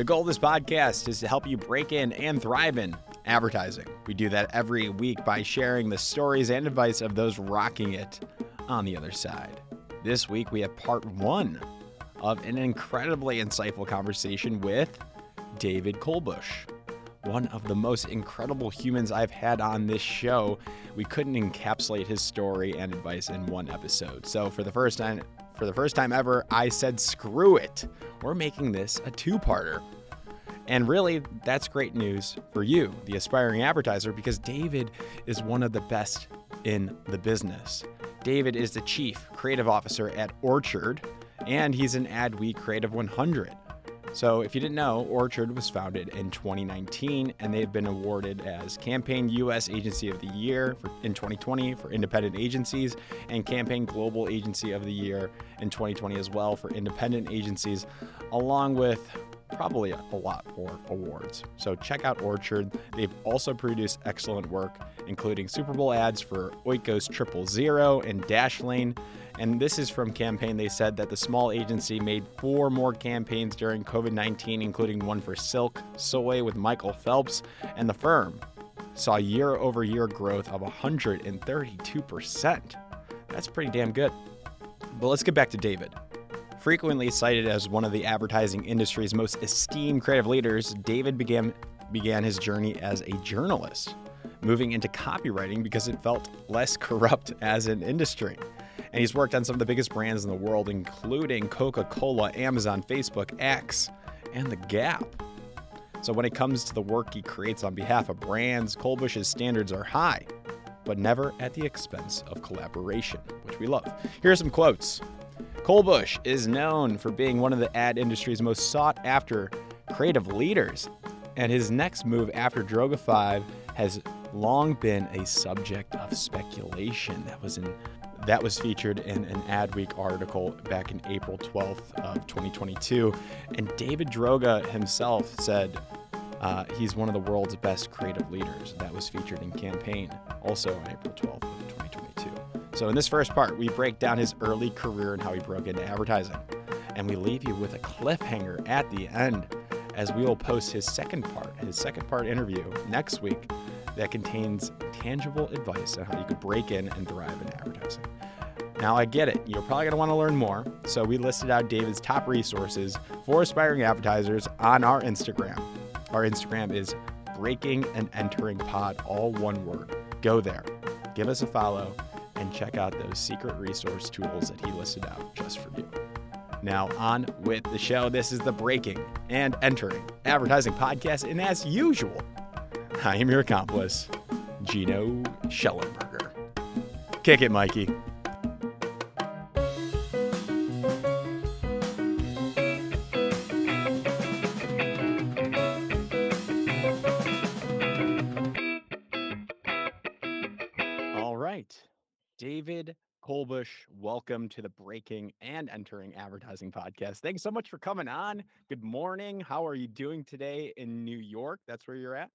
The goal of this podcast is to help you break in and thrive in advertising. We do that every week by sharing the stories and advice of those rocking it on the other side. This week, we have part one of an incredibly insightful conversation with David Kolbusz, one of the most incredible humans I've had on this show. We couldn't encapsulate his story and advice in one episode. So for the first time, for the first time ever, I said, screw it. We're making this a two parter. And really, that's great news for you, the aspiring advertiser, because David is one of the best in the business. David is the chief creative officer at Orchard, and he's an Adweek Creative 100. So, if you didn't know, Orchard was founded in 2019 and they've been awarded as Campaign US Agency of the Year for, in 2020 for independent agencies and Campaign Global Agency of the Year in 2020 as well for independent agencies, along with probably a, lot more awards. So check out Orchard. They've also produced excellent work, including Super Bowl ads for Oikos Triple Zero and Dashlane. And this is from campaign. They said that the small agency made four more campaigns during COVID 19, including one for Silk, Soy with Michael Phelps, and the firm saw year over year growth of 132%. That's pretty damn good. But let's get back to David. Frequently cited as one of the advertising industry's most esteemed creative leaders, David began, began his journey as a journalist, moving into copywriting because it felt less corrupt as an industry. And he's worked on some of the biggest brands in the world, including Coca Cola, Amazon, Facebook, X, and The Gap. So when it comes to the work he creates on behalf of brands, Kolbusz's standards are high, but never at the expense of collaboration, which we love. Here are some quotes Kolbusz is known for being one of the ad industry's most sought after creative leaders, and his next move after Droga 5 has long been a subject of speculation. That was in that was featured in an Adweek article back in April 12th of 2022. And David Droga himself said uh, he's one of the world's best creative leaders. That was featured in Campaign, also on April 12th of 2022. So, in this first part, we break down his early career and how he broke into advertising. And we leave you with a cliffhanger at the end as we will post his second part, his second part interview next week that contains tangible advice on how you could break in and thrive in advertising. Now, I get it. You're probably going to want to learn more. So, we listed out David's top resources for aspiring advertisers on our Instagram. Our Instagram is breaking and entering pod, all one word. Go there, give us a follow, and check out those secret resource tools that he listed out just for you. Now, on with the show. This is the Breaking and Entering Advertising Podcast. And as usual, I am your accomplice, Gino Schellenberger. Kick it, Mikey. All right. David Kolbusz, welcome to the Breaking and Entering Advertising Podcast. Thanks so much for coming on. Good morning. How are you doing today in New York? That's where you're at?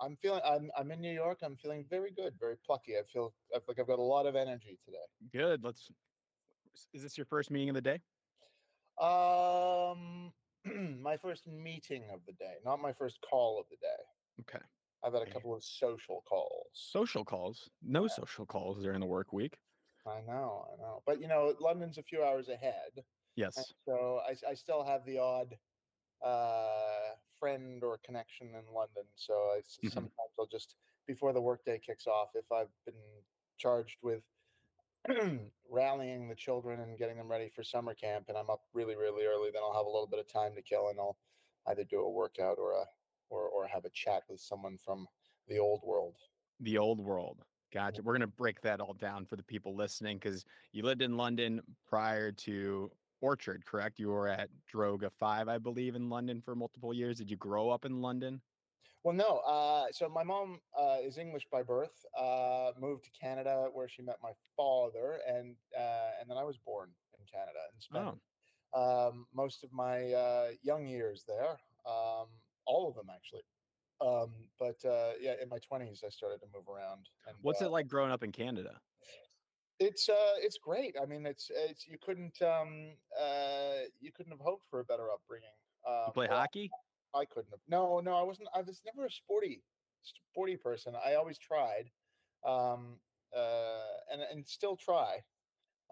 I'm feeling I'm I'm in New York. I'm feeling very good, very plucky. I feel I feel like I've got a lot of energy today. Good. Let's is this your first meeting of the day? Um my first meeting of the day, not my first call of the day. Okay. I've had a couple of social calls. Social calls. No social calls during the work week. I know, I know. But you know, London's a few hours ahead. Yes. So I still have the odd uh friend or connection in London. So I s Mhm. sometimes I'll just before the workday kicks off, if I've been charged with rallying the children and getting them ready for summer camp and I'm up really, really early, then I'll have a little bit of time to kill and I'll either do a workout or a or or have a chat with someone from the old world. The old world. Gotcha. We're gonna break that all down for the people listening because you lived in London prior to Orchard, correct? You were at Droga Five, I believe, in London for multiple years. Did you grow up in London? Well, no. Uh, so my mom uh, is English by birth. Uh, moved to Canada where she met my father, and uh, and then I was born in Canada and spent Oh, um, most of my uh, young years there. Um, all of them actually. Um, but uh, yeah, in my twenties, I started to move around. And what's it like growing up in Canada? It's uh, it's great. I mean, it's it's you couldn't um, uh, you couldn't have hoped for a better upbringing. You Um, play well, hockey? I couldn't have. No, no, I wasn't. I was never a sporty, sporty person. I always tried, um, uh, and and still try.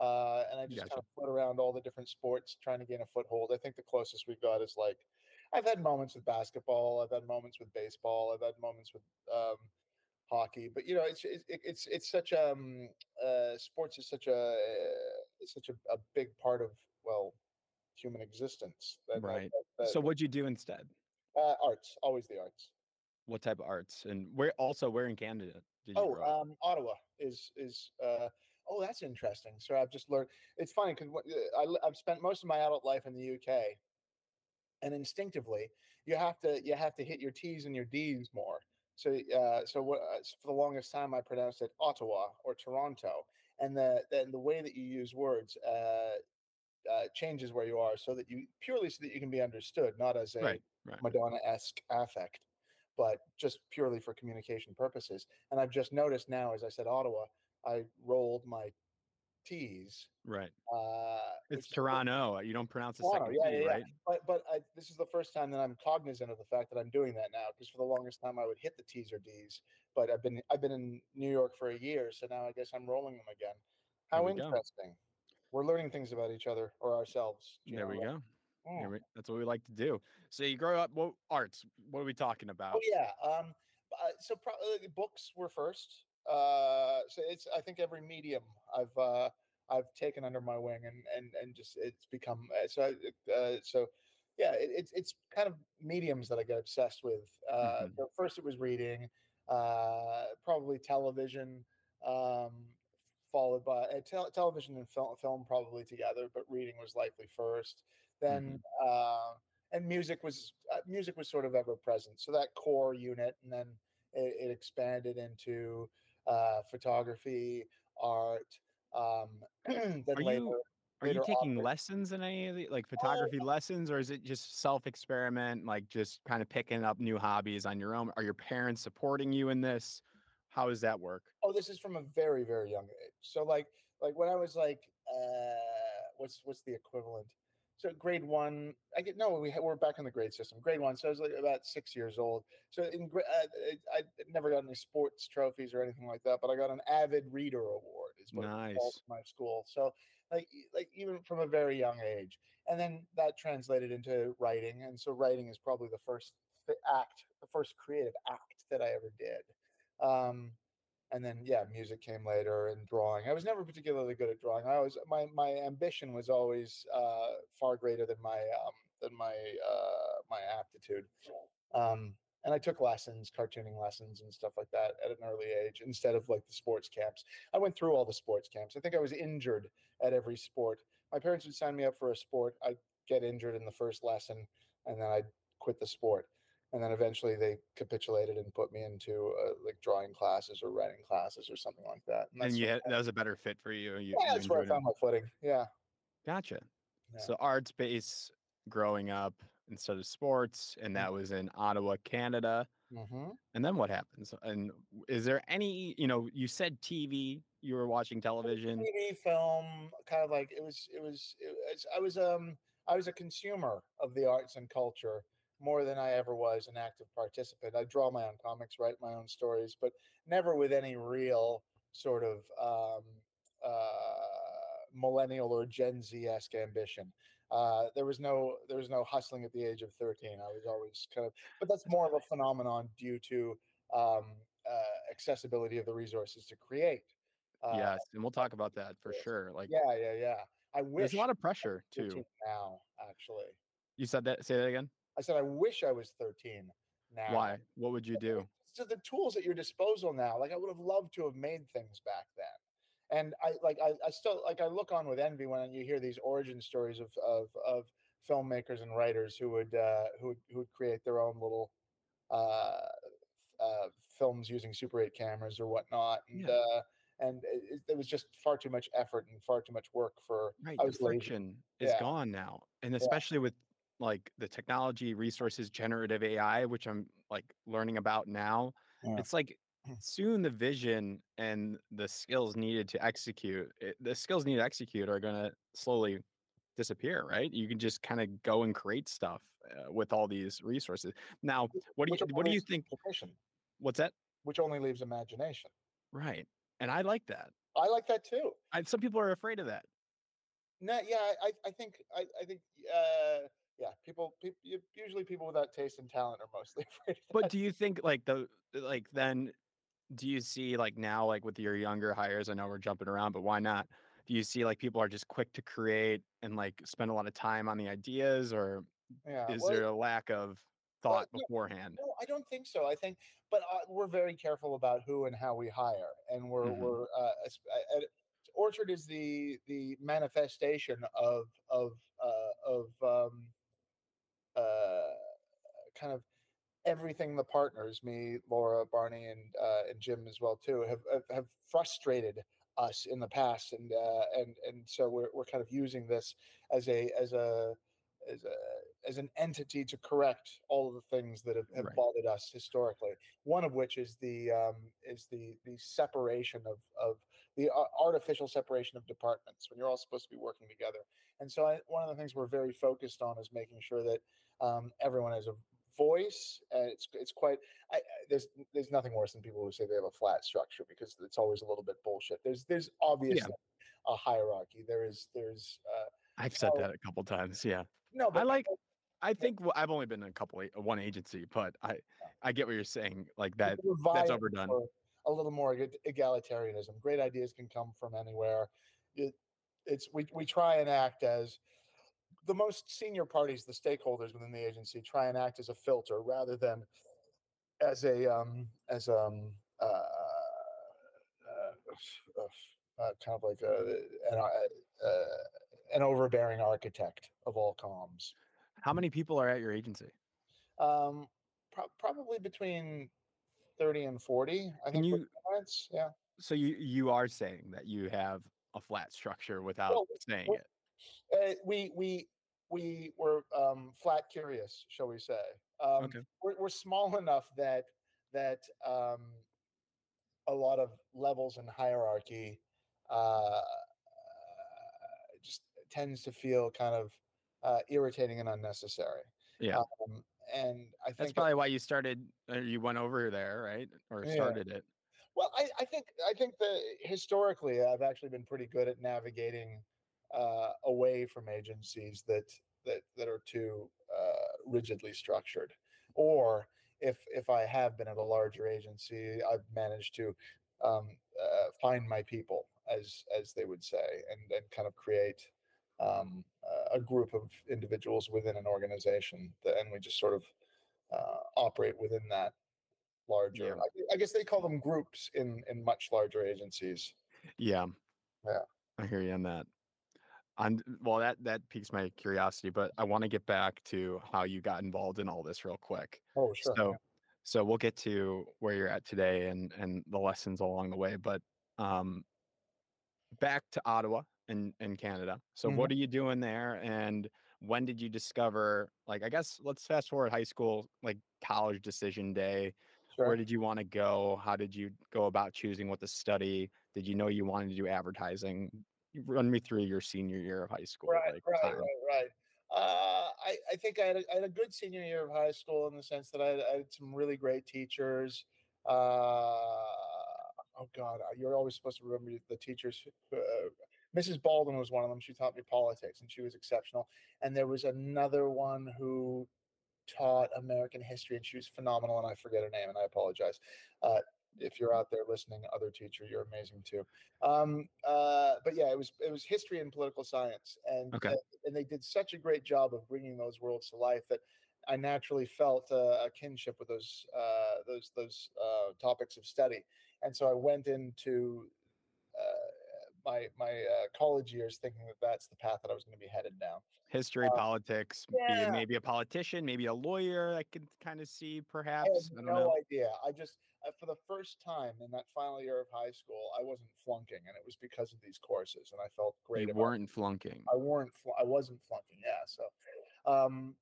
Uh, and I just Gotcha. kind of float around all the different sports, trying to gain a foothold. I think the closest we've got is like, I've had moments with basketball. I've had moments with baseball. I've had moments with um, hockey. But you know, it's it's it's it's such um uh, sports is such a it's such a, a big part of well human existence. That, that- Right. that- So what'd you do instead? uh, arts, always the arts. What type of arts? And where also where in Canada did you Oh, grow um, Ottawa is is. Uh, oh, that's interesting. So I've just learned. It's funny because I I've spent most of my adult life in the UK, and instinctively you have to you have to hit your T's and your D's more. So uh, so what uh, for the longest time I pronounced it Ottawa or Toronto, and the then the way that you use words uh, uh, changes where you are, so that you purely so that you can be understood, not as a Right, right. Madonna-esque affect, but just purely for communication purposes. And I've just noticed now, as I said Ottawa, I rolled my T's. Right. Uh, It's which is- Toronto. You don't pronounce the Toronto, second yeah, T, yeah, yeah. right? But but I, this is the first time that I'm cognizant of the fact that I'm doing that now. Because for the longest time I would hit the T's or D's, but I've been I've been in New York for a year, so now I guess I'm rolling them again. How we go. interesting! We're learning things about each other or ourselves. There we go. There Mm. we- That's what we like to do. So you grow up. What arts? What are we talking about? Oh yeah. Um. uh, So probably books were first. Uh. So it's I think every medium I've uh I've taken under my wing and and and just it's become uh, so I- uh, so yeah it, it's it's kind of mediums that I get obsessed with. Uh, Mhm. so first it was reading, uh, probably television, um, followed by uh, tel- television and film film probably together, but reading was likely first. Then uh, and music was uh, music was sort of ever present. So that core unit, and then it, it expanded into uh, photography, art. Um, then Are later, you Are you taking lessons in any of the Oh, like photography lessons, or is it just self experiment, like just kind of picking up new hobbies on your own? Are your parents supporting you in this? How does that work? Oh, this is from a very very young age. So like like when I was like uh, what's what's the equivalent? So grade one, I get no, we, we're back in the grade system. Grade one, so I was like about six years old. So in uh, I, I never got any sports trophies or anything like that, but I got an avid reader award. Is what it's called Nice. my school. So like like even from a very young age, and then that translated into writing, and so writing is probably the first act, the first creative act that I ever did. Um, and then yeah music came later and drawing. I was never particularly good at drawing. I was my my ambition was always uh far greater than my um than my uh my aptitude. Um and i took lessons cartooning lessons and stuff like that at an early age instead of like the sports camps. I went through all the sports camps. I think i was injured at every sport. My parents would sign me up for a sport. I'd get injured in the first lesson and then i'd quit the sport and then eventually they capitulated and put me into uh, like drawing classes or writing classes or something like that. And that's you had, that was a better fit for you. you yeah, you that's where I enjoyed it. my footing. Yeah. Gotcha. Yeah. So arts base growing up instead of sports, and that was in Ottawa, Canada. hmm And then what happens? And is there any, you know, you said TV, you were watching television. TV, film, kind of like it was. It was. It was I was um. I was a consumer of the arts and culture more than I ever was an active participant. I draw my own comics, write my own stories, but never with any real sort of um, uh, millennial or Gen Z esque ambition. Uh, there was no there was no hustling at the age of 13. I was always kind of, but that's more of a phenomenon due to um, uh, accessibility of the resources to create. Uh, yes, and we'll talk about that for sure. Like, Yeah, yeah, yeah. I wish there's a lot of pressure too. now. Actually, You said that. Say that again. I said I wish I was 13 now. Why? What would you do? So the tools at your disposal now, like I would have loved to have made things back then. And I like I, I still like I look on with envy when you hear these origin stories of of, of filmmakers and writers who would uh, who would who would create their own little uh, uh, films using Super 8 cameras or whatnot. And Yeah. uh, and it, it- there was just far too much effort and far too much work for Right. I The was lazy. friction is Yeah. gone now. And especially with like the technology, resources, generative AI, which I'm like learning about now. Yeah. It's like soon the vision and the skills needed to execute it, the skills needed to execute are going to slowly disappear, right? You can just kind of go and create stuff uh, with all these resources. Now, what do you what do you think? What's that? Which only leaves imagination. Right, and I like that. I like that too. I, some people are afraid of that. No, yeah, I, I think, I, I think, uh, yeah, people, people, usually people without taste and talent are mostly afraid. Of But do you think like the like then do you see like now like with your younger hires? I know we're jumping around, but why not? Do you see like people are just quick to create and like spend a lot of time on the ideas, or yeah, is well, there a lack of thought no, beforehand? No, I don't think so. I think, but uh, we're very careful about who and how we hire, and we're Mhm. we're uh, uh, at- Orchard is the the manifestation of of uh, of um, uh, kind of everything the partners, me, Laura, Barney, and uh, and Jim as well too, have have, have frustrated us in the past, and uh, and and so we're we're kind of using this as a as a as a as an entity to correct all of the things that have, have Right. bothered us historically. One of which is the um, is the the separation of of the artificial separation of departments when you're all supposed to be working together. And so I, one of the things we're very focused on is making sure that um, everyone has a voice. And it's it's quite I, I- there's there's nothing worse than people who say they have a flat structure because it's always a little bit bullshit. There's there's obviously a hierarchy. There is there's uh, I've said that a couple times. Yeah, no, but I like. I think well, I've only been in a couple one agency, but I I get what you're saying. Like that that's overdone. a little more egalitarianism. Great ideas can come from anywhere. It, it's we we try and act as the most senior parties, the stakeholders within the agency, try and act as a filter rather than as a um as um uh, uh, uh, kind of like a, an uh, uh, an overbearing architect of all comms. How many people are at your agency? Um, pro- probably between thirty and forty. I Can think. you- yeah. So you you are saying that you have a flat structure without Well, saying it. Uh, we we we were um, flat curious, shall we say? Um, Okay. we're, we're small enough that that um, a lot of levels and hierarchy uh, just tends to feel kind of uh, irritating and unnecessary. Yeah. Um, and I think That's probably why you started. Or you went over there, right? Or Yeah. started it. Well, I, I think I think that historically I've actually been pretty good at navigating uh, away from agencies that that that are too uh, rigidly structured, or if if I have been at a larger agency, I've managed to um, uh, find my people, as as they would say, and and kind of create um, a- group of individuals within an organization, that, and we just sort of uh, operate within that larger. Yeah. I, I guess they call them groups in in much larger agencies. Yeah. Yeah. I hear you on that. And well, that that piques my curiosity, but I want to get back to how you got involved in all this real quick. Oh, sure. So, so we'll get to where you're at today and and the lessons along the way. But um, back to Ottawa in in Canada. So, what are you doing there? And when did you discover? Like, I guess let's fast forward high school, like college decision day. sure. Where did you want to go? How did you go about choosing what to study? Did you know you wanted to do advertising? Run me through your senior year of high school. right, like, right, time. right, right. Uh, I, I think I had, a, I had a good senior year of high school in the sense that I had, I had some really great teachers. Uh, oh God, uh, you're always supposed to remember the teachers. Uh, Mrs. Baldwin was one of them. She taught me politics, and she was exceptional. And there was another one who taught American history, and she was phenomenal. And I forget her name, and I apologize. Uh, if you're out there listening, other teacher, you're amazing too. Um, uh, but yeah, it was it was history and political science, and Okay. uh, and they did such a great job of bringing those worlds to life that I naturally felt uh, a kinship with those uh, those those uh, topics of study, and so I went into uh, my my uh, college years thinking that that's the path that I was going to be headed down. History, Uh, politics, yeah. maybe a politician, maybe a lawyer. I could kind of see, I perhaps. I, don't no know. idea. I just, uh, for the first time in that final year of high school, I wasn't flunking, and it was because of these courses, and I felt great. You weren't flunking. I weren't. Fl- I wasn't flunking. Yeah. So, um,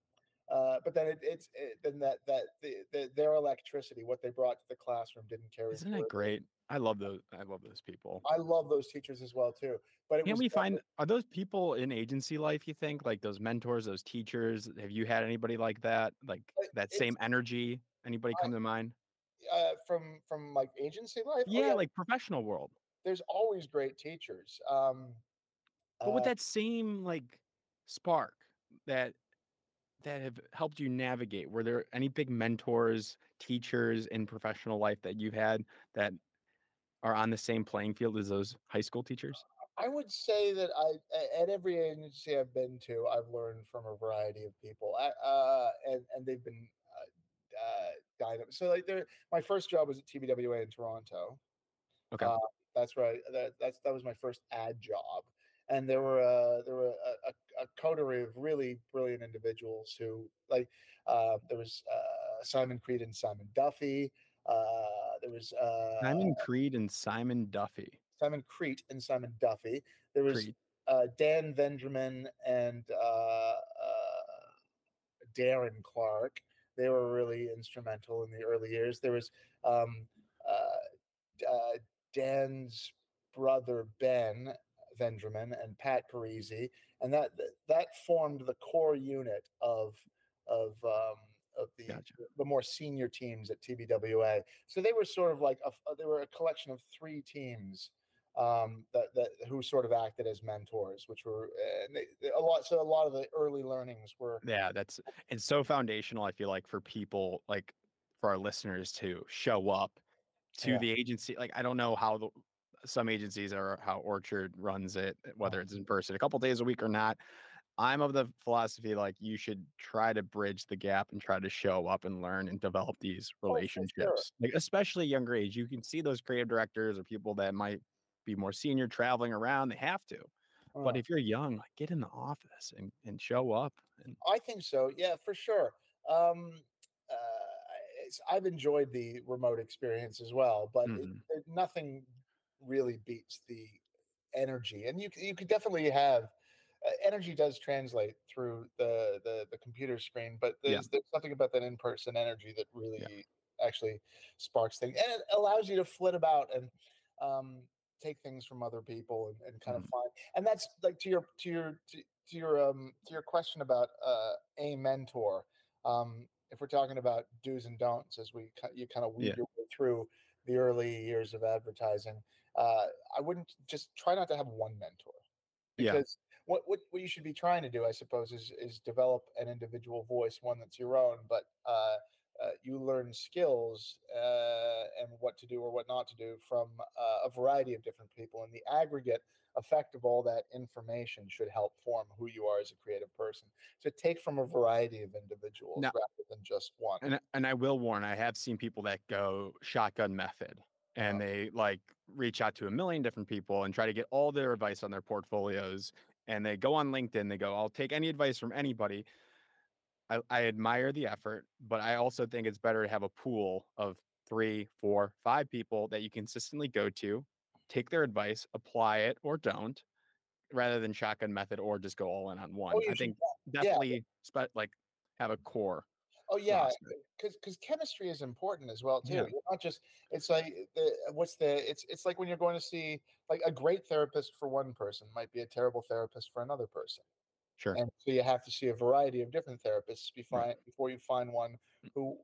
uh, but then it, it's it, then that that the, the, their electricity, what they brought to the classroom, didn't carry. Isn't it great? I love those. I love those people. I love those teachers as well too. But Can we find are those people in agency life? You think like those mentors, those teachers? Have you had anybody like that? Like that same energy? Anybody I- come to mind? Uh, from from like agency life. Oh, Yeah, like professional world. there's always great teachers. Um, But with uh, that same like spark that that have helped you navigate, were there any big mentors, teachers in professional life that you've had that are on the same playing field as those high school teachers? I would say that I, at every agency I've been to, I've learned from a variety of people, I- uh, and and they've been uh, uh, guided. So like, there, my first job was at TBWA in Toronto. Okay. Uh, that's right. That that's that was my first ad job, and there were uh, there were a, a, a coterie of really brilliant individuals who like uh, there was uh, Simon Creet and Simon Duffy. Uh, there was uh, Simon Creet and Simon Duffy. Simon Creet and Simon Duffy. There was Creet. uh, Dan Vendramin and uh, uh, Darren Clark. They were really instrumental in the early years. There was um, uh, uh, Dan's brother Ben Vendramin and Pat Parisi, and that that- formed the core unit of of um, of the Gotcha. the more senior teams at TBWA. So they were sort of like a, they were a collection of three teams um, that that who sort of acted as mentors, which were uh, they, a lot. So a lot of the early learnings were Yeah, that's it's so foundational. I feel like for people like for our listeners to show up to Yeah. the agency. Like I don't know how the some agencies are how Orchard runs it, whether it's in person a couple days a week or not. I'm of the philosophy like you should try to bridge the gap and try to show up and learn and develop these Oh, sure. relationships. Like especially younger age, you can see those creative directors or people that might be more senior traveling around. They have to. But uh, if you're young, like get in the office and, and show up. And I think so. Yeah, for sure. Um, uh, I've enjoyed the remote experience as well, but it, Mhm. it- nothing really beats the energy. And you you could definitely have uh, energy does translate through the the, the computer screen, but Yeah. there's there's something about that in person energy that really actually sparks things, and it allows you to flit about and um, take things from other people and, and kind Mhm. of find. And that's like to your to your to, to your um to your question about uh, a mentor. Um, if we're talking about do's and don'ts, as we you kind of weed Yeah. your way through the early years of advertising, uh, I wouldn't just try not to have one mentor Yeah. because what, what what you should be trying to do, I suppose, is is develop an individual voice, one that's your own, but uh, uh, you learn skills uh, and what to do or what not to do from uh, a variety of different people, and the aggregate effect of all that information should help form who you are as a creative person. So take from a variety of individuals Now- rather than just one. and and I will warn, I have seen people that go shotgun method and Uh-huh. they like reach out to a million different people and try to get all their advice on their portfolios. And they go on LinkedIn, they go, I'll take any advice from anybody. I, I admire the effort, but I also think it's better to have a pool of three, four, five people that you consistently go to, take their advice, apply it or don't, rather than shotgun method or just go all in on oh, one. Oh, I think yeah. definitely spe- like have a core. Oh yeah, because because chemistry is important as well too. Yeah. You're not just it's like the what's the it's it's like when you're going to see like a great therapist for one person might be a terrible therapist for another person, Sure. and so you have to see a variety of different therapists before Right. before you find one who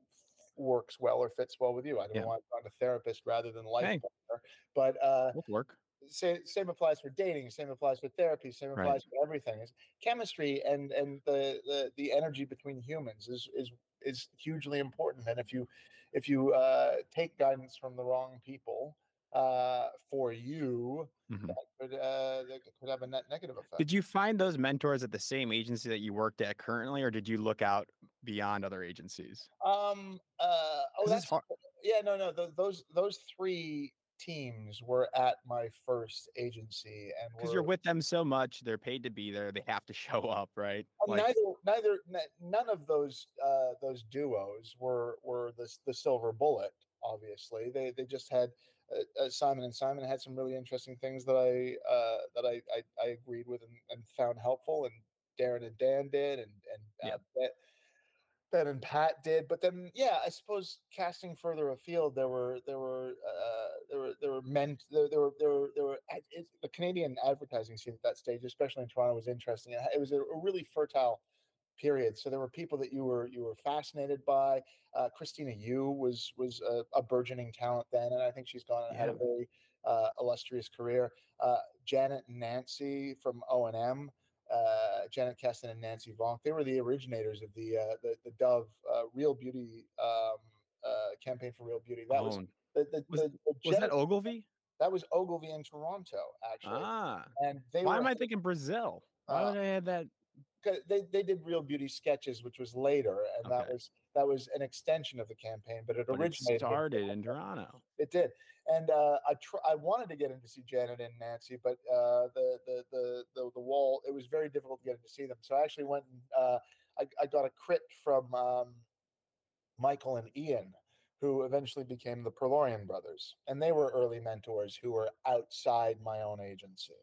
works well or fits well with you. I don't Yeah. want to find a therapist rather than life Hey. partner, but uh, work. same same applies for dating same applies for therapy same Right. applies for everything It's chemistry and and the, the the energy between humans is is is hugely important and if you if you uh take guidance from the wrong people uh for you Mhm. that could uh that could have a net negative effect Did you find those mentors at the same agency that you worked at currently, or did you look out beyond other agencies? um uh oh that's hard- yeah no no th- those those three teams were at my first agency and Because you're with them so much, they're paid to be there. They have to show up, right? Uh, Like, neither, neither, n- none of those uh, those duos were were the the silver bullet. Obviously, they they just had uh, uh, Simon and Simon had some really interesting things that I uh, that I, I I agreed with and, and found helpful, and Darren and Dan did, and and uh, Yeah. Ben and Pat did, but then yeah, I suppose casting further afield, there were there were uh, there were there were men there, there were there were there were the Canadian advertising scene at that stage, especially in Toronto, was interesting. It was a, a really fertile period. So there were people that you were you were fascinated by. Uh, Christina Yu was was a, a, burgeoning talent then, and I think she's gone and yeah. had a very uh, illustrious career. Uh, Janet and Nancy from O and M uh, Janet Kestin and Nancy Vonk. They were the originators of the uh, the, the Dove uh, Real Beauty um, uh, campaign for Real Beauty. That oh. was the, the, was, the, was that Ogilvy? That was Ogilvy in Toronto, actually. Ah, and they why were, am I thinking Brazil? Why would I have that? They they did Real Beauty sketches, which was later, and okay. that was that was an extension of the campaign, but it but originated it started in Toronto. It did, and uh, I tr- I wanted to get in to see Janet and Nancy, but uh, the, the, the the the wall it was very difficult to get in to see them. So I actually went and uh, I, I got a crypt from um, Michael and Ian, who eventually became the Perlorian brothers, and they were early mentors who were outside my own agency.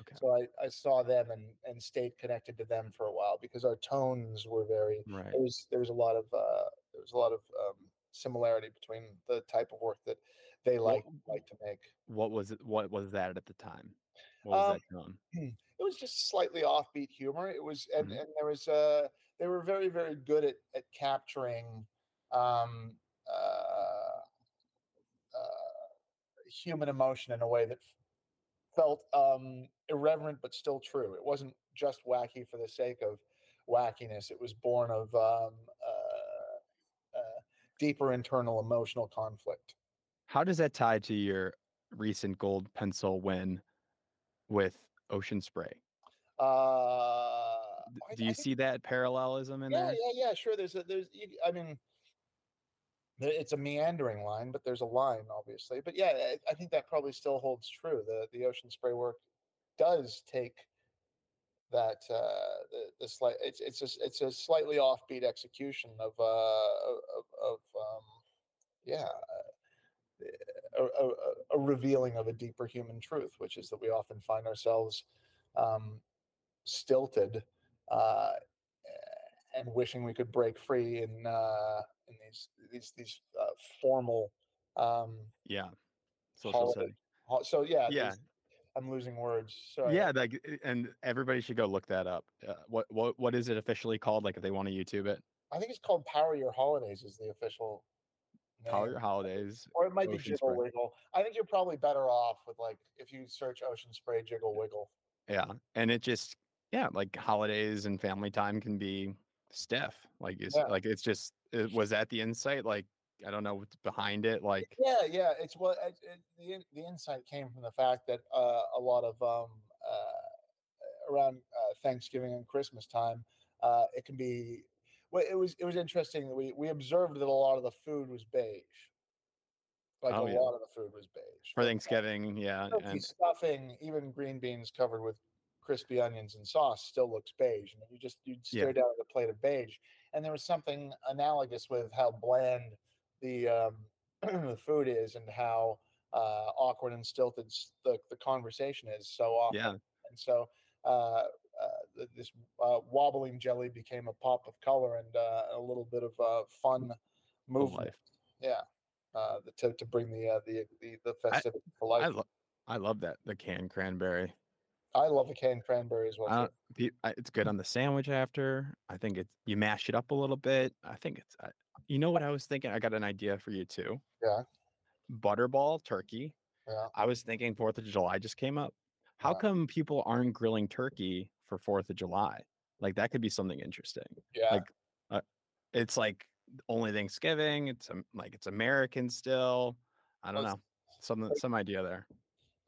Okay. So I, I saw them and, and stayed connected to them for a while because our tones were very right. there was there was a lot of uh, there was a lot of um, similarity between the type of work that they like like to make. What was it? What was that at the time? What was um, that tone? It was just slightly offbeat humor. It was and, mm-hmm. and there was uh they were very very good at at capturing um uh, uh human emotion in a way that felt um irreverent but still true. It wasn't just wacky for the sake of wackiness. It was born of um, uh, uh, deeper internal emotional conflict. How does that tie to your recent gold pencil win with Ocean Spray? Uh, Do you I see that parallelism in yeah, there? Yeah, yeah, sure. There's a there's I mean it's a meandering line, but there's a line, obviously. But yeah, I think that probably still holds true. The the ocean spray work does take that uh, the, the slight it's it's a it's a slightly offbeat execution of uh of, of um, yeah a, a, a, revealing of a deeper human truth, which is that we often find ourselves um, stilted uh, and wishing we could break free in uh, in these these these uh, formal um, yeah social setting. So yeah, yeah, these, I'm losing words. Sorry. Yeah, like, eh, and everybody should go look that up. Uh, what what what is it officially called? Like, if they want to YouTube it, I think it's called Power Your Holidays. Is the official name. Power Your Holidays, or it might Ocean be Jiggle Spray. Wiggle. I think you're probably better off with like if you search Ocean Spray Jiggle Wiggle. Yeah, and it just yeah, like holidays and family time can be stiff. Like, is yeah. like it's just it, was that the insight? Like I don't know what's behind it. Like yeah, yeah. It's what it, it, the the insight came from the fact that uh, a lot of um, uh, around uh, Thanksgiving and Christmas time, uh, it can be. Well, it was it was interesting that we we observed that a lot of the food was beige. Like oh, a yeah. lot of the food was beige for Thanksgiving. Yeah, and stuffing, even green beans covered with crispy onions and sauce still looks beige. And you just you'd stare yeah. down at a plate of beige. And there was something analogous with how bland the um, the food is and how uh, awkward and stilted the, the conversation is so often. Yeah. And so uh, uh, this uh, wobbling jelly became a pop of color and uh, a little bit of uh, fun movement. Yeah. The, to, to bring the, the, the, the festivity I, to life. I, lo- I love that. The canned cranberry. I love the canned cranberry as well. it's good on the sandwich after. I think it's you mash it up a little bit. I think it's you know what I was thinking? I got an idea for you too. Yeah. Butterball turkey. Yeah. I was thinking Fourth of July just came up. How yeah. come people aren't grilling turkey for Fourth of July? Like that could be something interesting. Yeah. Like, uh, it's like only Thanksgiving. It's um, like it's American still. I don't know. Some some idea there.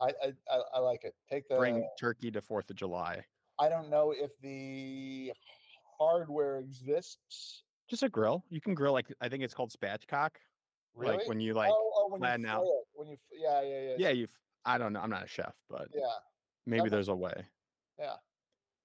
I, I I like it. Take the bring turkey to Fourth of July. I don't know if the hardware exists just a grill. You can grill like I think it's called spatchcock. Really? Like when you like oh, oh, when flatten you out. It, when you yeah yeah yeah. Yeah, you. I don't know. I'm not a chef, but yeah, maybe there's a way. Yeah.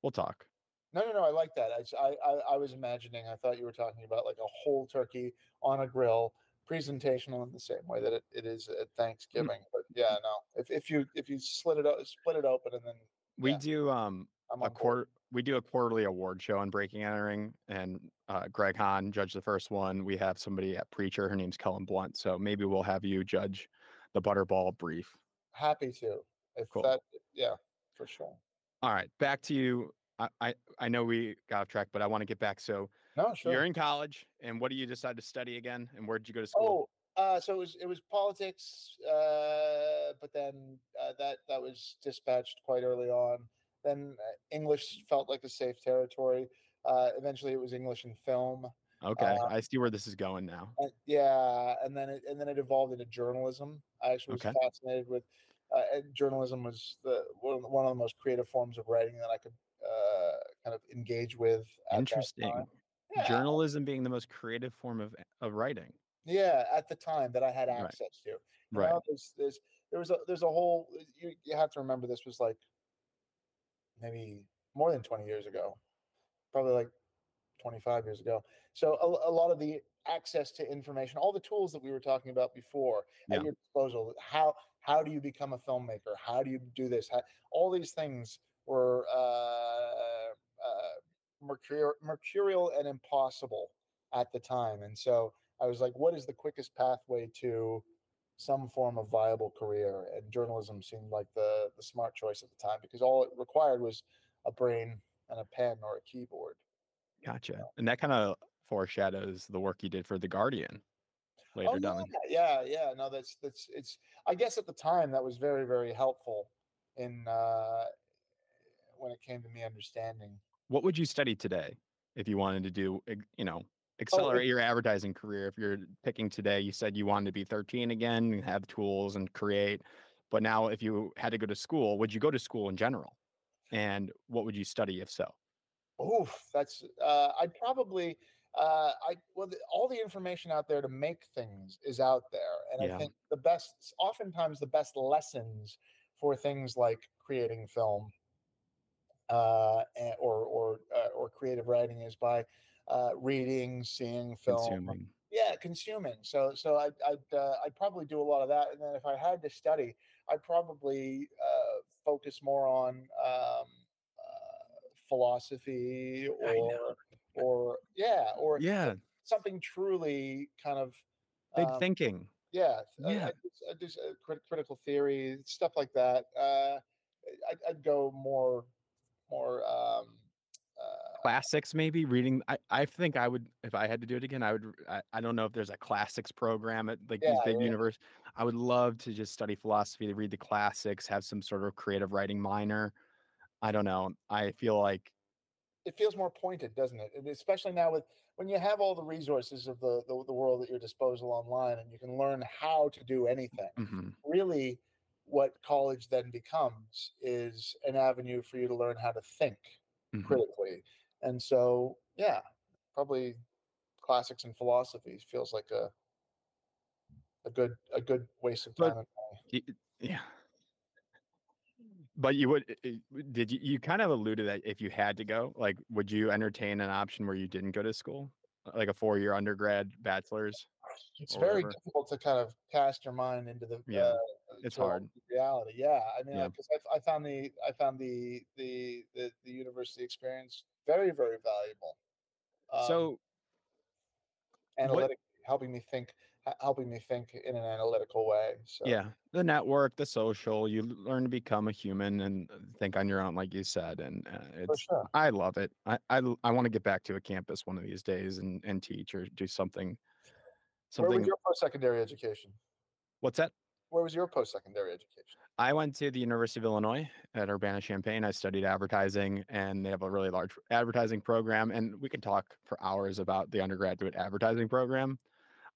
We'll talk. No, no, no. I like that. I, I, I was imagining. I thought you were talking about like a whole turkey on a grill, presentational in the same way that it, it is at mm. Thanksgiving. Mm. But yeah, no. If if you if you split it up, split it open and then we yeah. do um I'm a quarter. We do a quarterly award show on Breaking Entering, and uh, Greg Hahn judged the first one. We have somebody at Preacher. Her name's Kellen Blunt. So maybe we'll have you judge the Butterball brief. Happy to. If Cool. that, yeah, for sure. All right, back to you. I I, I know we got off track, but I want to get back. So No, sure. you're in college, and what do you decide to study again? And where did you go to school? Oh, uh, so it was it was politics, uh, but then uh, that that was dispatched quite early on. Then uh, English felt like a safe territory. Uh, eventually, it was English and film. okay, uh, I see where this is going now. And, yeah, and then it, and then it evolved into journalism. I actually was Okay. fascinated with uh, and journalism was the one of the, one of the most creative forms of writing that I could uh, kind of engage with. Interesting. Yeah. Journalism being the most creative form of of writing. Yeah, at the time that I had Right. access to. You Right. know, there's, there's, there was a, there's a whole. You, you have to remember this was like maybe more than 20 years ago, probably like 25 years ago. So a, a lot of the access to information, all the tools that we were talking about before Yeah. at your disposal. How how do you become a filmmaker? How do you do this? How, all these things were uh, mercurial, mercurial and impossible at the time. And so I was like, what is the quickest pathway to some form of viable career? And journalism seemed like the the smart choice at the time because all it required was a brain and a pen or a keyboard. Gotcha. And that kind of foreshadows the work you did for The Guardian later Oh down. yeah, yeah, yeah. No, that's that's it's. I guess at the time that was very very helpful in uh, when it came to me understanding. What would you study today if you wanted to do, you Oh, know, accelerate your advertising career? If you're picking today, you said you wanted to be 13 again, and have tools and create. But now, if you had to go to school, would you go to school in general? And what would you study if so? oh that's. Uh, I'd probably. Uh, I well, the, all the information out there to make things is out there, and Yeah. I think the best, oftentimes the best lessons for things like creating film, uh, or or uh, or creative writing is by uh, reading, seeing film, Consuming. yeah consuming so so i'd i'd, uh, I'd probably do a lot of that and then if i had to study i'd probably uh, focus more on um, uh, philosophy or or yeah or Yeah, something truly kind of big um, thinking. yeah I- Yeah. I, just, I uh, crit- critical theory stuff like that uh I'd, I'd go more more um uh, classics maybe reading I, I think i would if i had to do it again i would i, I don't know if there's a classics program at like these big yeah. universe i would love to just study philosophy to read the classics have some sort of creative writing minor i don't know i feel like it feels more pointed, doesn't it? And especially now with when you have all the resources of the, the the world at your disposal online, and you can learn how to do anything. mhm, Really, what college then becomes is an avenue for you to learn how to think mhm. critically. And so, yeah, probably classics and philosophy feels like a a good a good waste of time. Y- yeah but you would i- i- did you you kind of alluded that if you had to go like would you entertain an option where you didn't go to school like a four-year undergrad bachelor's It's very whatever. difficult to kind of cast your mind into the Yeah, uh, it's hard. reality. Yeah, I mean, Yeah. because I, I found the I found the the the, the university experience very very valuable. Um, so analytic, helping me think, helping me think in an analytical way. So Yeah, the network, the social, you learn to become a human and uh, think on your own, like you said, and uh, it's. sure. I love it. I I, I want to get back to a campus one of these days and and teach or do something. something Where Something. your post secondary education? What's that? Where was your post secondary education? I went to the University of Illinois at Urbana Champaign. I studied advertising, and they have a really large advertising program. And we could talk for hours about the undergraduate advertising program.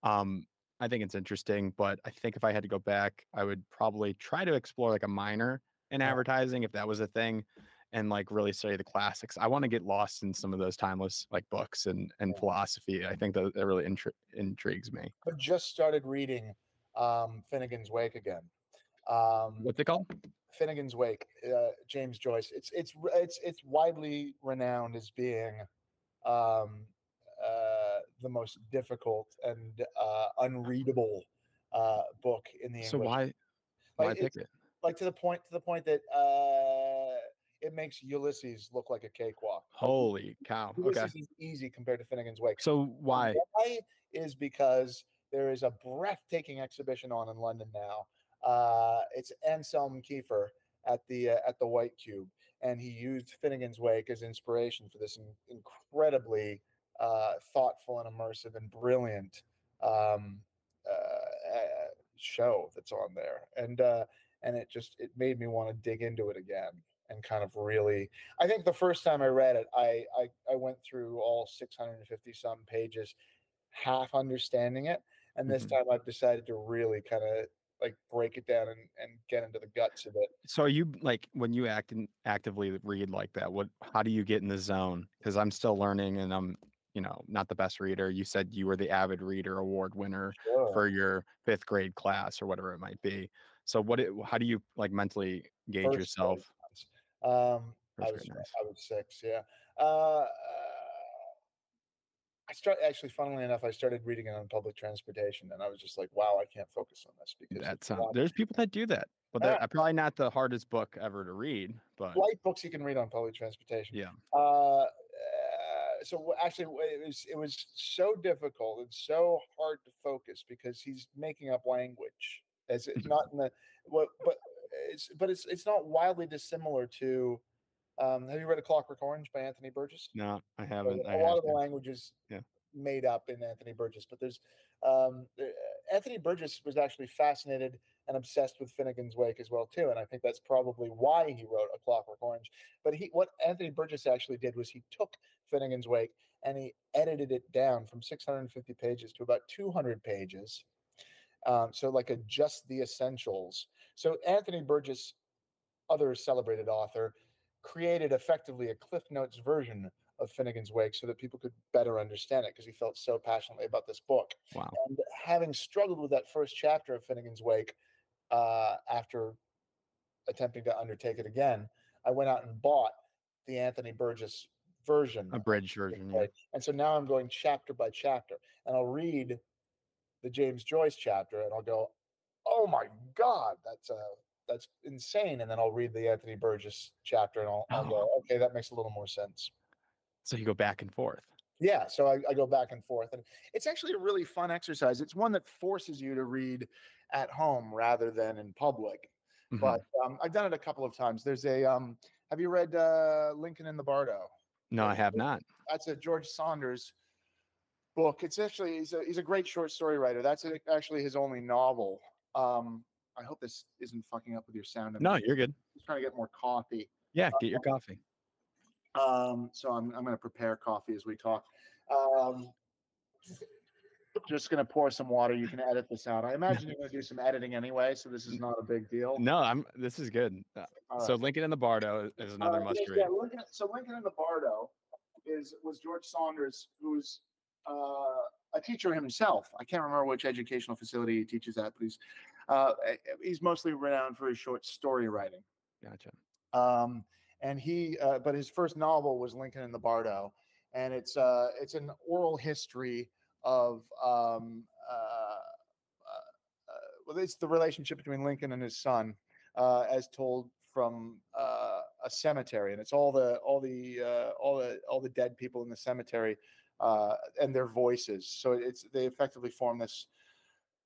Um, I think it's interesting, but I think if I had to go back, I would probably try to explore like a minor in advertising if that was a thing, and like really study the classics. I want to get lost in some of those timeless like books and and philosophy. I think that, that really intri- intrigues me. I just started reading um, Finnegan's Wake again. Um, What's it called? Finnegan's Wake, uh, James Joyce. It's it's it's it's widely renowned as being um, uh, the most difficult and uh, unreadable uh, book in the English. So why why Like, pick it? like to the point to the point that uh, it makes Ulysses look like a cakewalk. Holy cow. Okay. Is easy compared to Finnegan's Wake. So why? Why is because there is a breathtaking exhibition on in London now. Uh, it's Anselm Kiefer at the uh, at the White Cube, and he used Finnegan's Wake as inspiration for this in- incredibly uh, thoughtful and immersive and brilliant um, uh, uh, show that's on there. And uh, and it just it made me want to dig into it again and kind of really I think the first time I read it, I I, I went through all 650 some pages, half understanding it, and this Mhm. time I've decided to really kind of like break it down and, and get into the guts of it. So are you like when you act and actively read like that? What? How do you get in the zone? Because I'm still learning, and I'm, you know, not the best reader. You said you were the avid reader award winner Sure. for your fifth grade class or whatever it might be. So what? It, how do you like mentally gauge First yourself? Um, I was nice. I was six, yeah. Uh, start actually, funnily enough, I started reading it on public transportation, and I was just like, "Wow, I can't focus on this because That it's there's people that do that, but Yeah. uh, probably not the hardest book ever to read. But light books you can read on public transportation." yeah, Uh, uh, so actually, it was it was so difficult and so hard to focus because he's making up language as it's not in the what, but it's but it's it's not wildly dissimilar to. Um, have you read A Clockwork Orange by Anthony Burgess? no, I haven't. a I lot have of the to. language is Yeah. made up in Anthony Burgess, but there's um, uh, Anthony Burgess was actually fascinated and obsessed with Finnegan's Wake as well too, and I think that's probably why he wrote A Clockwork Orange. But he, what Anthony Burgess actually did was he took Finnegan's Wake and he edited it down from 650 pages to about 200 pages. Um, so like a just the essentials. So Anthony Burgess, other celebrated author, created effectively a Cliff Notes version of Finnegan's Wake so that people could better understand it because he felt so passionately about this book. Wow. And having struggled with that first chapter of Finnegan's Wake uh, after attempting to undertake it again, I went out and bought the Anthony Burgess version. A bridge version. Yeah. And so now I'm going chapter by chapter and I'll read the James Joyce chapter and I'll go, oh my God, that's uh, that's insane. And then I'll read the Anthony Burgess chapter and I'll, I'll go, okay, that makes a little more sense. So you go back and forth. Yeah, so I, I go back and forth, and it's actually a really fun exercise. It's one that forces you to read at home rather than in public. Mhm. But um, I've done it a couple of times. There's a um, have you read uh, Lincoln in the Bardo? no, I have not. That's a George Saunders book. It's actually he's a he's a great short story writer. That's actually his only novel. Um, I hope this isn't fucking up with your sound. I'm No, just, you're good. just trying to get more coffee. Yeah, get your coffee. Um, so I'm I'm gonna prepare coffee as we talk. Um, just gonna pour some water. You can edit this out. I imagine you're gonna do some editing anyway, so this is not a big deal. No, I'm. This is good. Uh, All So. Lincoln in the Bardo is another Uh, must yes, read. Yeah, Lincoln, so Lincoln in the Bardo is was George Saunders, who's uh, a teacher himself. I can't remember which educational facility he teaches at, but he's uh, eh, he's mostly renowned for his short story writing. Gotcha. um, and he uh, but his first novel was lincoln in the bardo and it's uh it's an oral history of um uh, uh, uh well it's the relationship between lincoln and his son uh as told from uh, a cemetery and it's all the all the uh, all the all the dead people in the cemetery uh, and their voices so it's they effectively form this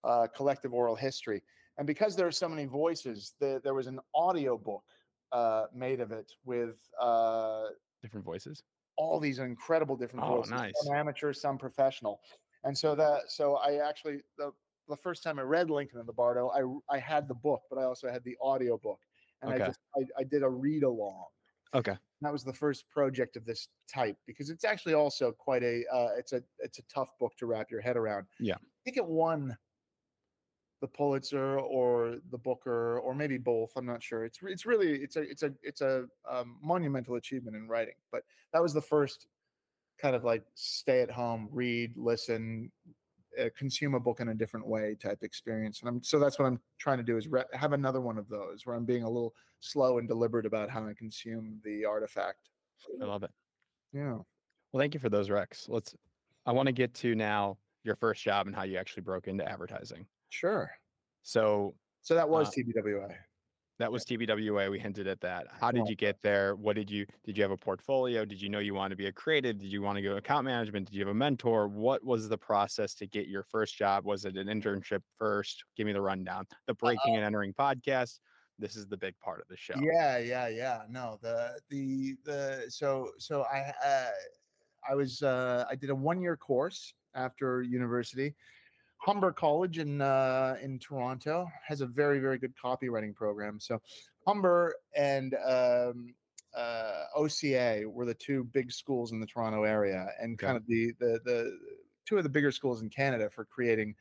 uh, collective oral history and because there are so many voices the, there was an audio book uh, made of it with uh, Different voices. all these incredible different Oh, voices, nice. some amateur, some professional. And so that so I actually the the first time I read Lincoln in the Bardo, I I had the book, but I also had the audio book, and Okay. I just I, I did a read along. Okay. That was the first project of this type because it's actually also quite a uh, it's a it's a tough book to wrap your head around. Yeah. I think it won the Pulitzer or the Booker or maybe both. I'm not sure. It's it's really it's a it's a it's a um, monumental achievement in writing. But that was the first kind of like stay at home, read, listen, uh, consume a book in a different way type experience. And I'm so that's what I'm trying to do is re- have another one of those where I'm being a little slow and deliberate about how I consume the artifact. I love it. Yeah. Well, thank you for those recs. Let's. I want to get to now your first job and how you actually broke into advertising. Sure. So So that was Uh, TBWA. That was TBWA. We hinted at that. How did you get there? What did you did you have a portfolio? Did you know you wanted to be a creative? Did you want to go account management? Did you have a mentor? What was the process to get your first job? Was it an internship first? Give me the rundown. The breaking and entering podcast. This is the big part of the show. Yeah, yeah, yeah. No, the the the so so I uh, I was uh, I did a one year course after university. Humber College in uh, in Toronto has a very very good copywriting program. So Humber and um, uh, OCA were the two big schools in the Toronto area, and Okay. kind of the the the two of the bigger schools in Canada for creating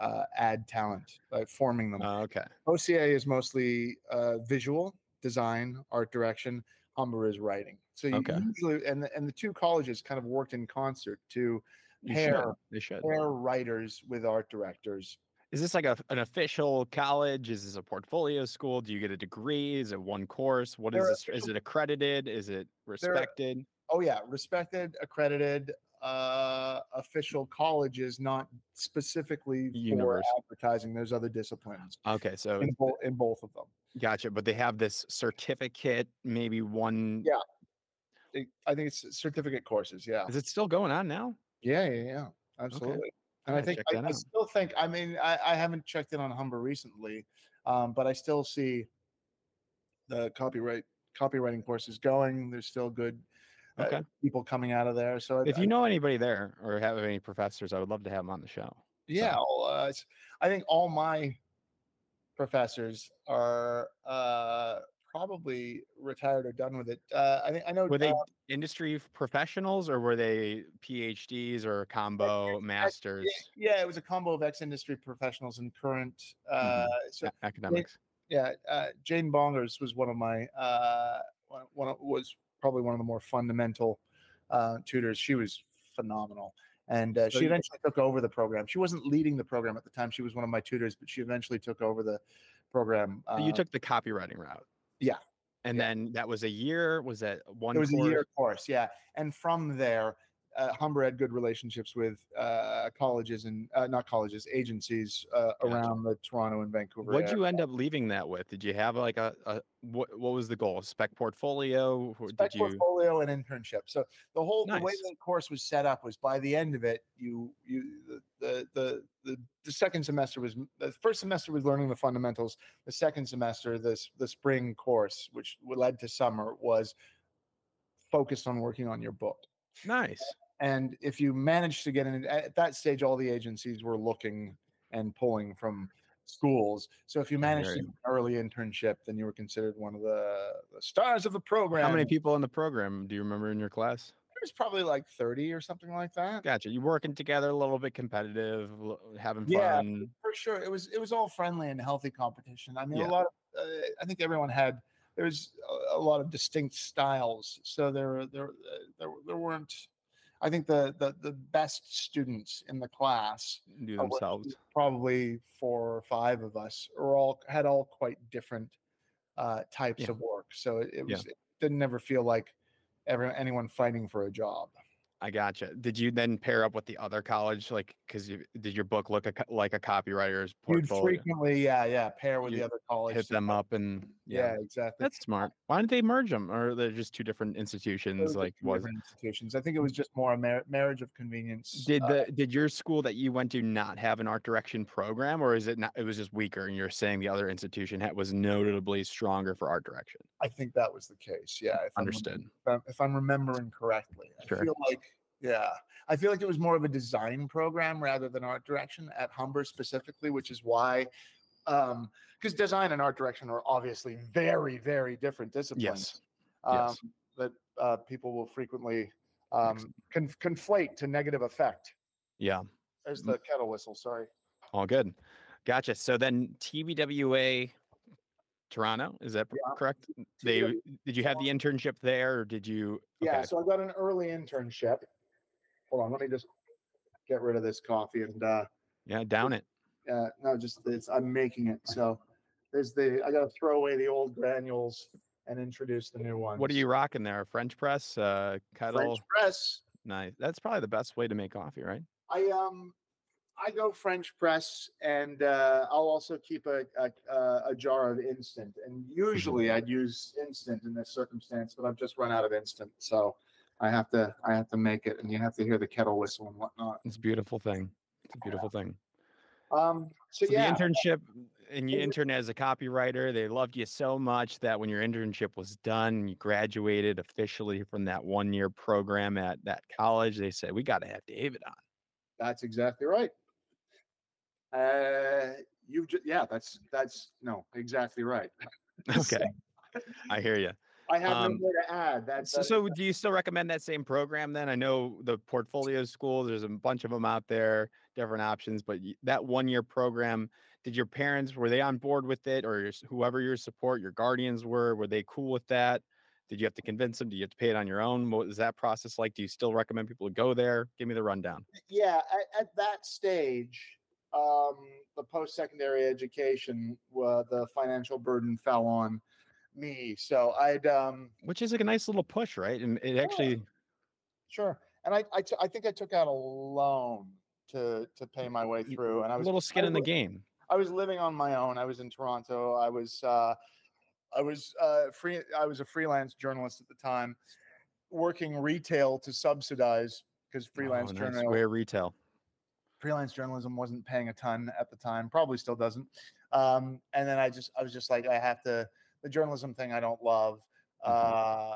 uh, ad talent, like forming them. Oh, okay. OCA is mostly uh, visual design, art direction. Humber is writing. So you Okay. usually and the, and the two colleges kind of worked in concert to You pair should. They should. pair writers with art directors. Is this like a, an official college? Is this a portfolio school? Do you get a degree? Is it one course? What is They're this? Is it accredited? Is it respected? Oh yeah, respected, accredited, uh, official colleges, not specifically for University. advertising. There's other disciplines Okay, so in, bo- in both of them. gotcha. But they have this certificate, maybe one. Yeah. I think it's certificate courses. Yeah. Is it still going on now? Yeah, yeah, yeah, absolutely. And I think I, I still think. I mean, I, I haven't checked in on Humber recently, um, but I still see the copyright copywriting courses going. There's still good uh, Okay. people coming out of there. So If I- you know anybody there or have any professors, I would love to have them on the show. yeah, well, uh, I think all my professors are uh, probably retired or done with it. Uh, I think I know. Were they uh, industry professionals or were they PhDs or combo masters? yeah, it was a combo of ex-industry professionals and current. Uh, so a- academics. yeah, uh, Jane Bongers was one of my uh, one, one of, was probably one of the more fundamental uh, tutors. She was phenomenal, and uh, So she eventually took over the program. She wasn't leading the program at the time. She was one of my tutors, but she eventually took over the program. So you took the copywriting route. Yeah. And Yeah. then that was a year. Was that one? it was course? a year course, yeah. And from there, uh, Humber had good relationships with uh, colleges and uh, not colleges, agencies uh, Gotcha. around the Toronto and Vancouver. What'd area. you end up leaving that with? Did you have like a, a what? What was the goal? Spec portfolio? Or spec Did you? portfolio and internship. So the whole the way the course was set up was by the end of it, you you the the the the, the second semester was the first semester was learning the fundamentals. The second semester, this the spring course, which led to summer, was focused on working on your book. Nice. And if you managed to get in at that stage, all the agencies were looking and pulling from schools. So if you managed an early internship, then you were considered one of the, the stars of the program. How many people in the program do you remember in your class? There's probably like 30 or something like that. Gotcha. You working together, a little bit competitive, having Yeah. fun. For sure. It was it was all friendly and healthy competition. I mean, Yeah. a lot of uh, I think everyone had there was a, a lot of distinct styles. So there there uh, there there weren't I think the the the best students in the class Do uh, themselves. probably four or five of us are all had all quite different uh, types Yeah. of work. So it, it Yeah. was it didn't ever feel like ever anyone fighting for a job. I gotcha. Did you then pair up with the other college? Like, because you did your book look a, like a copywriter's You'd frequently, yeah, yeah, pair with the other college. Hit them up and Yeah, exactly. That's smart. Why didn't they merge them? Or they're just two different institutions? Like, was different institutions. I think it was just more a mar- marriage of convenience. did uh, the did your school that you went to not have an art direction program, or is it not? It was just weaker, and you're saying the other institution had, was notably stronger for art direction. I think that was the case. Yeah, if Understood. if I'm- if I'm remembering correctly, I feel like yeah, I feel like it was more of a design program rather than art direction at Humber specifically, which is why. Um, because design and art direction are obviously very, very different disciplines. Yes. Um, yes. that uh, people will frequently um, con- conflate to negative effect. Yeah. There's the kettle whistle. Sorry. All good. Gotcha. So then TBWA Toronto, is that Yeah. correct? They did you have the internship there or did you Yeah, so I got an early internship. Hold on, let me just get rid of this coffee and uh Yeah, down it. uh no, just it's I'm making it. So there's the I gotta throw away the old granules and introduce the new ones. What are you rocking there? French press, uh kettle. French press. Nice. That's probably the best way to make coffee, right? I um I go French press, and uh, I'll also keep a, a a jar of instant. And usually, I'd use instant in this circumstance, but I've just run out of instant, so I have to I have to make it, and you have to hear the kettle whistle and whatnot. It's a beautiful thing. It's a beautiful thing. Um, so, So yeah, the internship, and you interned as a copywriter. They loved you so much that when your internship was done, and you graduated officially from that one-year program at that college. They said, "We got to have David on." that's exactly right. Uh, you just yeah, that's that's no exactly right. Okay, I hear you. I have Um, no more to add. That's So, so do you still recommend that same program then? I know the portfolio schools, there's a bunch of them out there, different options, but that one year program, did your parents, were they on board with it or your, whoever your support, your guardians were, were they cool with that? Did you have to convince them? Do you have to pay it on your own? What is that process like? Do you still recommend people to go there? Give me the rundown. yeah at, at that stage um the post-secondary education uh, the financial burden fell on me so i'd um Which is like a nice little push, right? And it actually, sure and i I t- I think i took out a loan to to pay my way through and I was a little skin in the game. i was living on my own i was in toronto i was uh i was uh free i was a freelance journalist at the time working retail to subsidize because freelance Oh, nice. Where retail? Freelance journalism wasn't paying a ton at the time probably still doesn't. Um, and then i just i was just like i have to the journalism thing i don't love uh,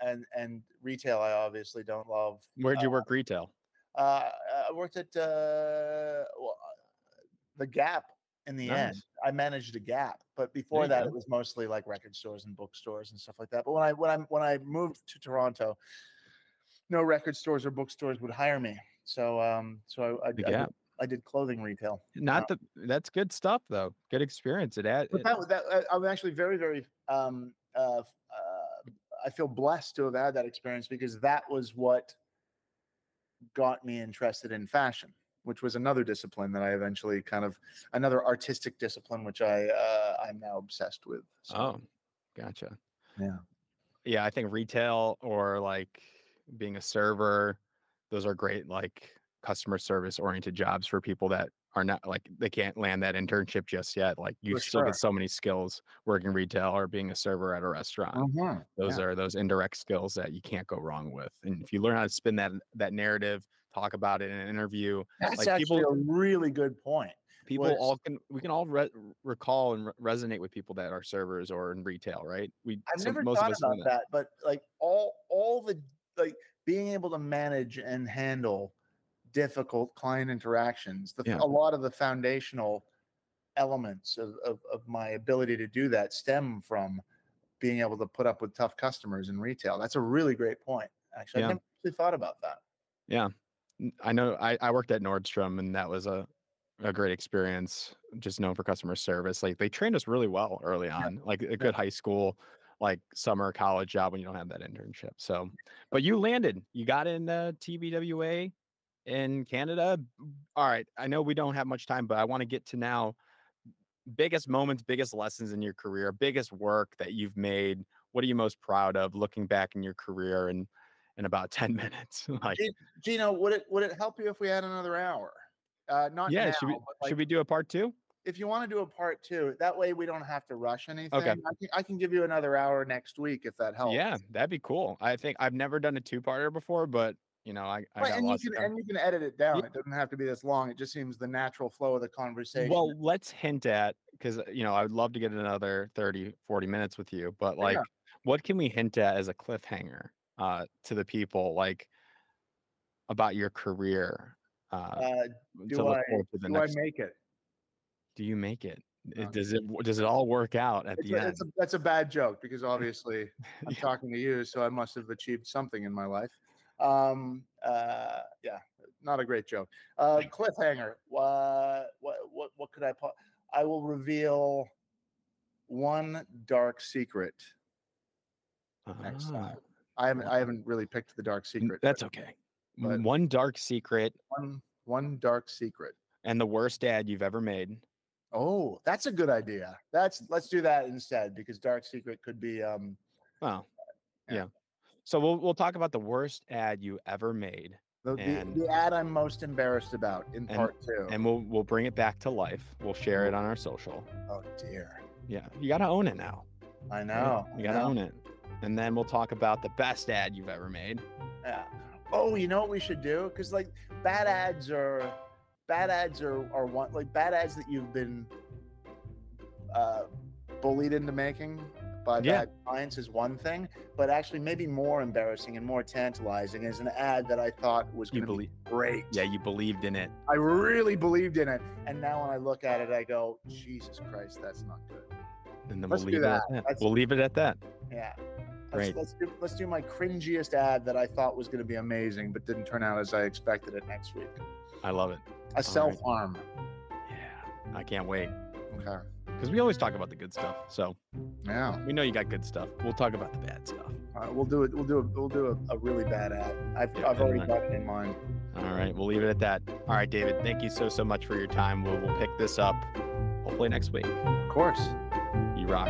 and and retail i obviously don't love Where'd you work retail? uh, i worked at uh, well, uh, the gap in the end. I managed a gap but before that go. it was mostly like record stores and bookstores and stuff like that. But when i when i when i moved to toronto no record stores or bookstores would hire me so um so i, I, I did- I did clothing retail. Not the, that's good stuff though. Good experience. It, add, But it that, that uh, I'm actually very, very. Um, uh, uh, I feel blessed to have had that experience because that was what got me interested in fashion, which was another discipline that I eventually kind of another artistic discipline, which I uh, I'm now obsessed with. So, Oh, gotcha. Yeah. Yeah, I think retail or like being a server, those are great like customer service oriented jobs for people that are not like they can't land that internship just yet. Like you For still sure. get so many skills working retail or being a server at a restaurant. Mhm, Those yeah. are those indirect skills that you can't go wrong with. And if you learn how to spin that that narrative, talk about it in an interview, That's like, actually people- a really good point. people was- all can we can all re- recall and re- resonate with people that are servers or in retail, right? We I've some- never most of thought about that. but like all all the like being able to manage and handle difficult client interactions, the, Yeah. a lot of the foundational elements of, of of my ability to do that stem from being able to put up with tough customers in retail. That's a really great point. Actually, Yeah. I never actually thought about that. Yeah. I know I, I worked at Nordstrom and that was a, a great experience, just known for customer service. Like they trained us really well early on, like a good high school, like summer college job when you don't have that internship. So, but you landed, you got in uh, TBWA in Canada. All right. I know we don't have much time, but I want to get to now biggest moments, biggest lessons in your career, biggest work that you've made. What are you most proud of looking back in your career and in about 10 minutes? like, Gino, would it would it help you if we had another hour? Uh, not yeah, now, should we, like, should we do a part two? If you want to do a part two, that way we don't have to rush anything. I can, I can give you another hour next week if that helps. Yeah, that'd be cool. I think I've never done a two-parter before, but you know, I, I Right, got and you can and you can edit it down. Yeah. It doesn't have to be this long. It just seems the natural flow of the conversation. Well, let's hint at because you know, I would love to get another 30, 40 minutes with you, but like Yeah. what can we hint at as a cliffhanger uh to the people like about your career? Uh, uh, do I forward to the do I make it? Do you make it? It- Does it does it all work out at It's the a, end? it's a, that's a bad joke because obviously I'm Yeah. talking to you, so I must have achieved something in my life. Um, uh, yeah, not a great joke. Uh, cliffhanger. What what what what could I put? I will reveal one dark secret next Ah, time. I haven't I haven't really picked the dark secret. That's but okay. but- One dark secret one one dark secret. and the worst ad you've ever made. Oh, that's a good idea. That's let's do that instead because dark secret could be um Oh, Yeah. yeah. So we'll we'll talk about the worst ad you ever made, The, the, And- the ad I'm most embarrassed about in And- part two. And we'll we'll bring it back to life. We'll share it on our social. oh dear. Yeah, you gotta own it now. I know. You gotta know. own it. And then we'll talk about the best ad you've ever made. Yeah. Oh, you know what we should do? Because like bad ads are bad ads are are one like bad ads that you've been uh, bullied into making by Yeah. bad clients is one thing, but actually maybe more embarrassing and more tantalizing is an ad that I thought was going to be great. Yeah, you believed in it. I really believed in it, and now when I look at it, I go, Jesus Christ, that's not good. And then Let's we'll leave it at that. That's- We'll leave it at that. Yeah. Great. Let's, let's do let's do my cringiest ad that I thought was going to be amazing, but didn't turn out as I expected it next week. I love it. A self right. harm. Yeah. I can't wait. Okay. Because we always talk about the good stuff. So Yeah. we know you got good stuff. We'll talk about the bad stuff. We'll do it. We'll do it. We'll do a, a really bad ad. I've, Yeah, I've already got it in mind. All right, we'll leave it at that. All right, David, thank you so so much for your time. We'll, we'll pick this up hopefully next week. Of course. You rock.